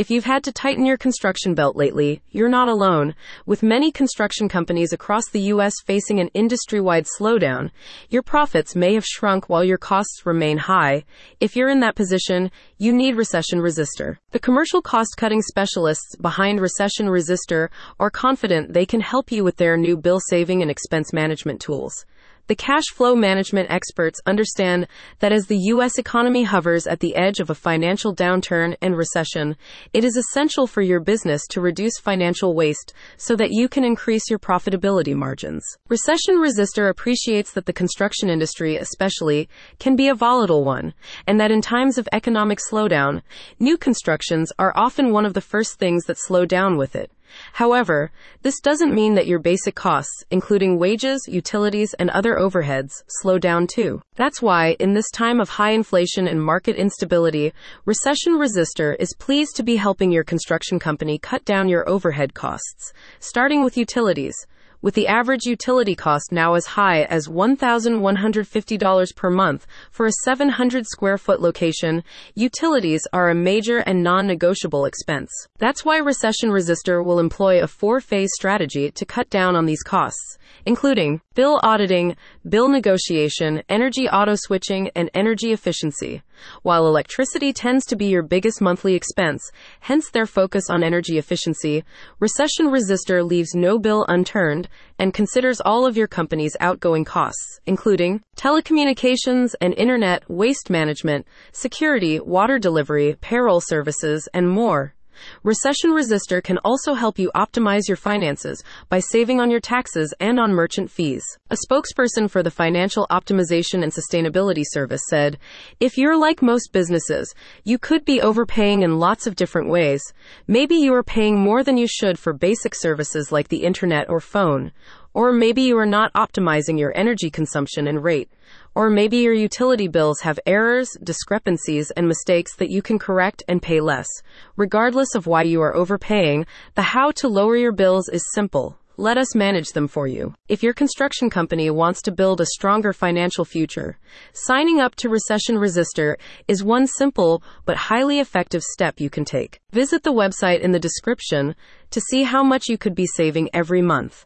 If you've had to tighten your construction belt lately, you're not alone. With many construction companies across the U.S. facing an industry wide slowdown, your profits may have shrunk while your costs remain high. If you're in that position, you need Recession Resister. The commercial cost cutting specialists behind Recession Resister are confident they can help you with their new bill saving and expense management tools. The cash flow management experts understand that as the U.S. economy hovers at the edge of a financial downturn and recession, it is essential for your business to reduce financial waste so that you can increase your profitability margins. Recession Resister appreciates that the construction industry, especially, can be a volatile one, and that in times of economic slowdown, new constructions are often one of the first things that slow down with it. However, this doesn't mean that your basic costs, including wages, utilities, and other overheads, slow down too. That's why, in this time of high inflation and market instability, Recession Resister is pleased to be helping your construction company cut down your overhead costs, starting with utilities with the average utility cost now as high as $1,150 per month for a 700 square foot location, utilities are a major and non negotiable expense. That's why Recession Resister will employ a four phase strategy to cut down on these costs, including bill auditing, bill negotiation, energy auto switching, and energy efficiency. While electricity tends to be your biggest monthly expense, hence their focus on energy efficiency, Recession Resister leaves no bill unturned and considers all of your company's outgoing costs, including telecommunications and internet, waste management, security, water delivery, payroll services, and more. Recession Resister can also help you optimize your finances by saving on your taxes and on merchant fees. A spokesperson for the Financial Optimization and Sustainability Service said, If you're like most businesses, you could be overpaying in lots of different ways. Maybe you are paying more than you should for basic services like the internet or phone. Or maybe you are not optimizing your energy consumption and rate. Or maybe your utility bills have errors, discrepancies, and mistakes that you can correct and pay less. Regardless of why you are overpaying, the how to lower your bills is simple. Let us manage them for you. If your construction company wants to build a stronger financial future, signing up to Recession Resister is one simple but highly effective step you can take. Visit the website in the description to see how much you could be saving every month.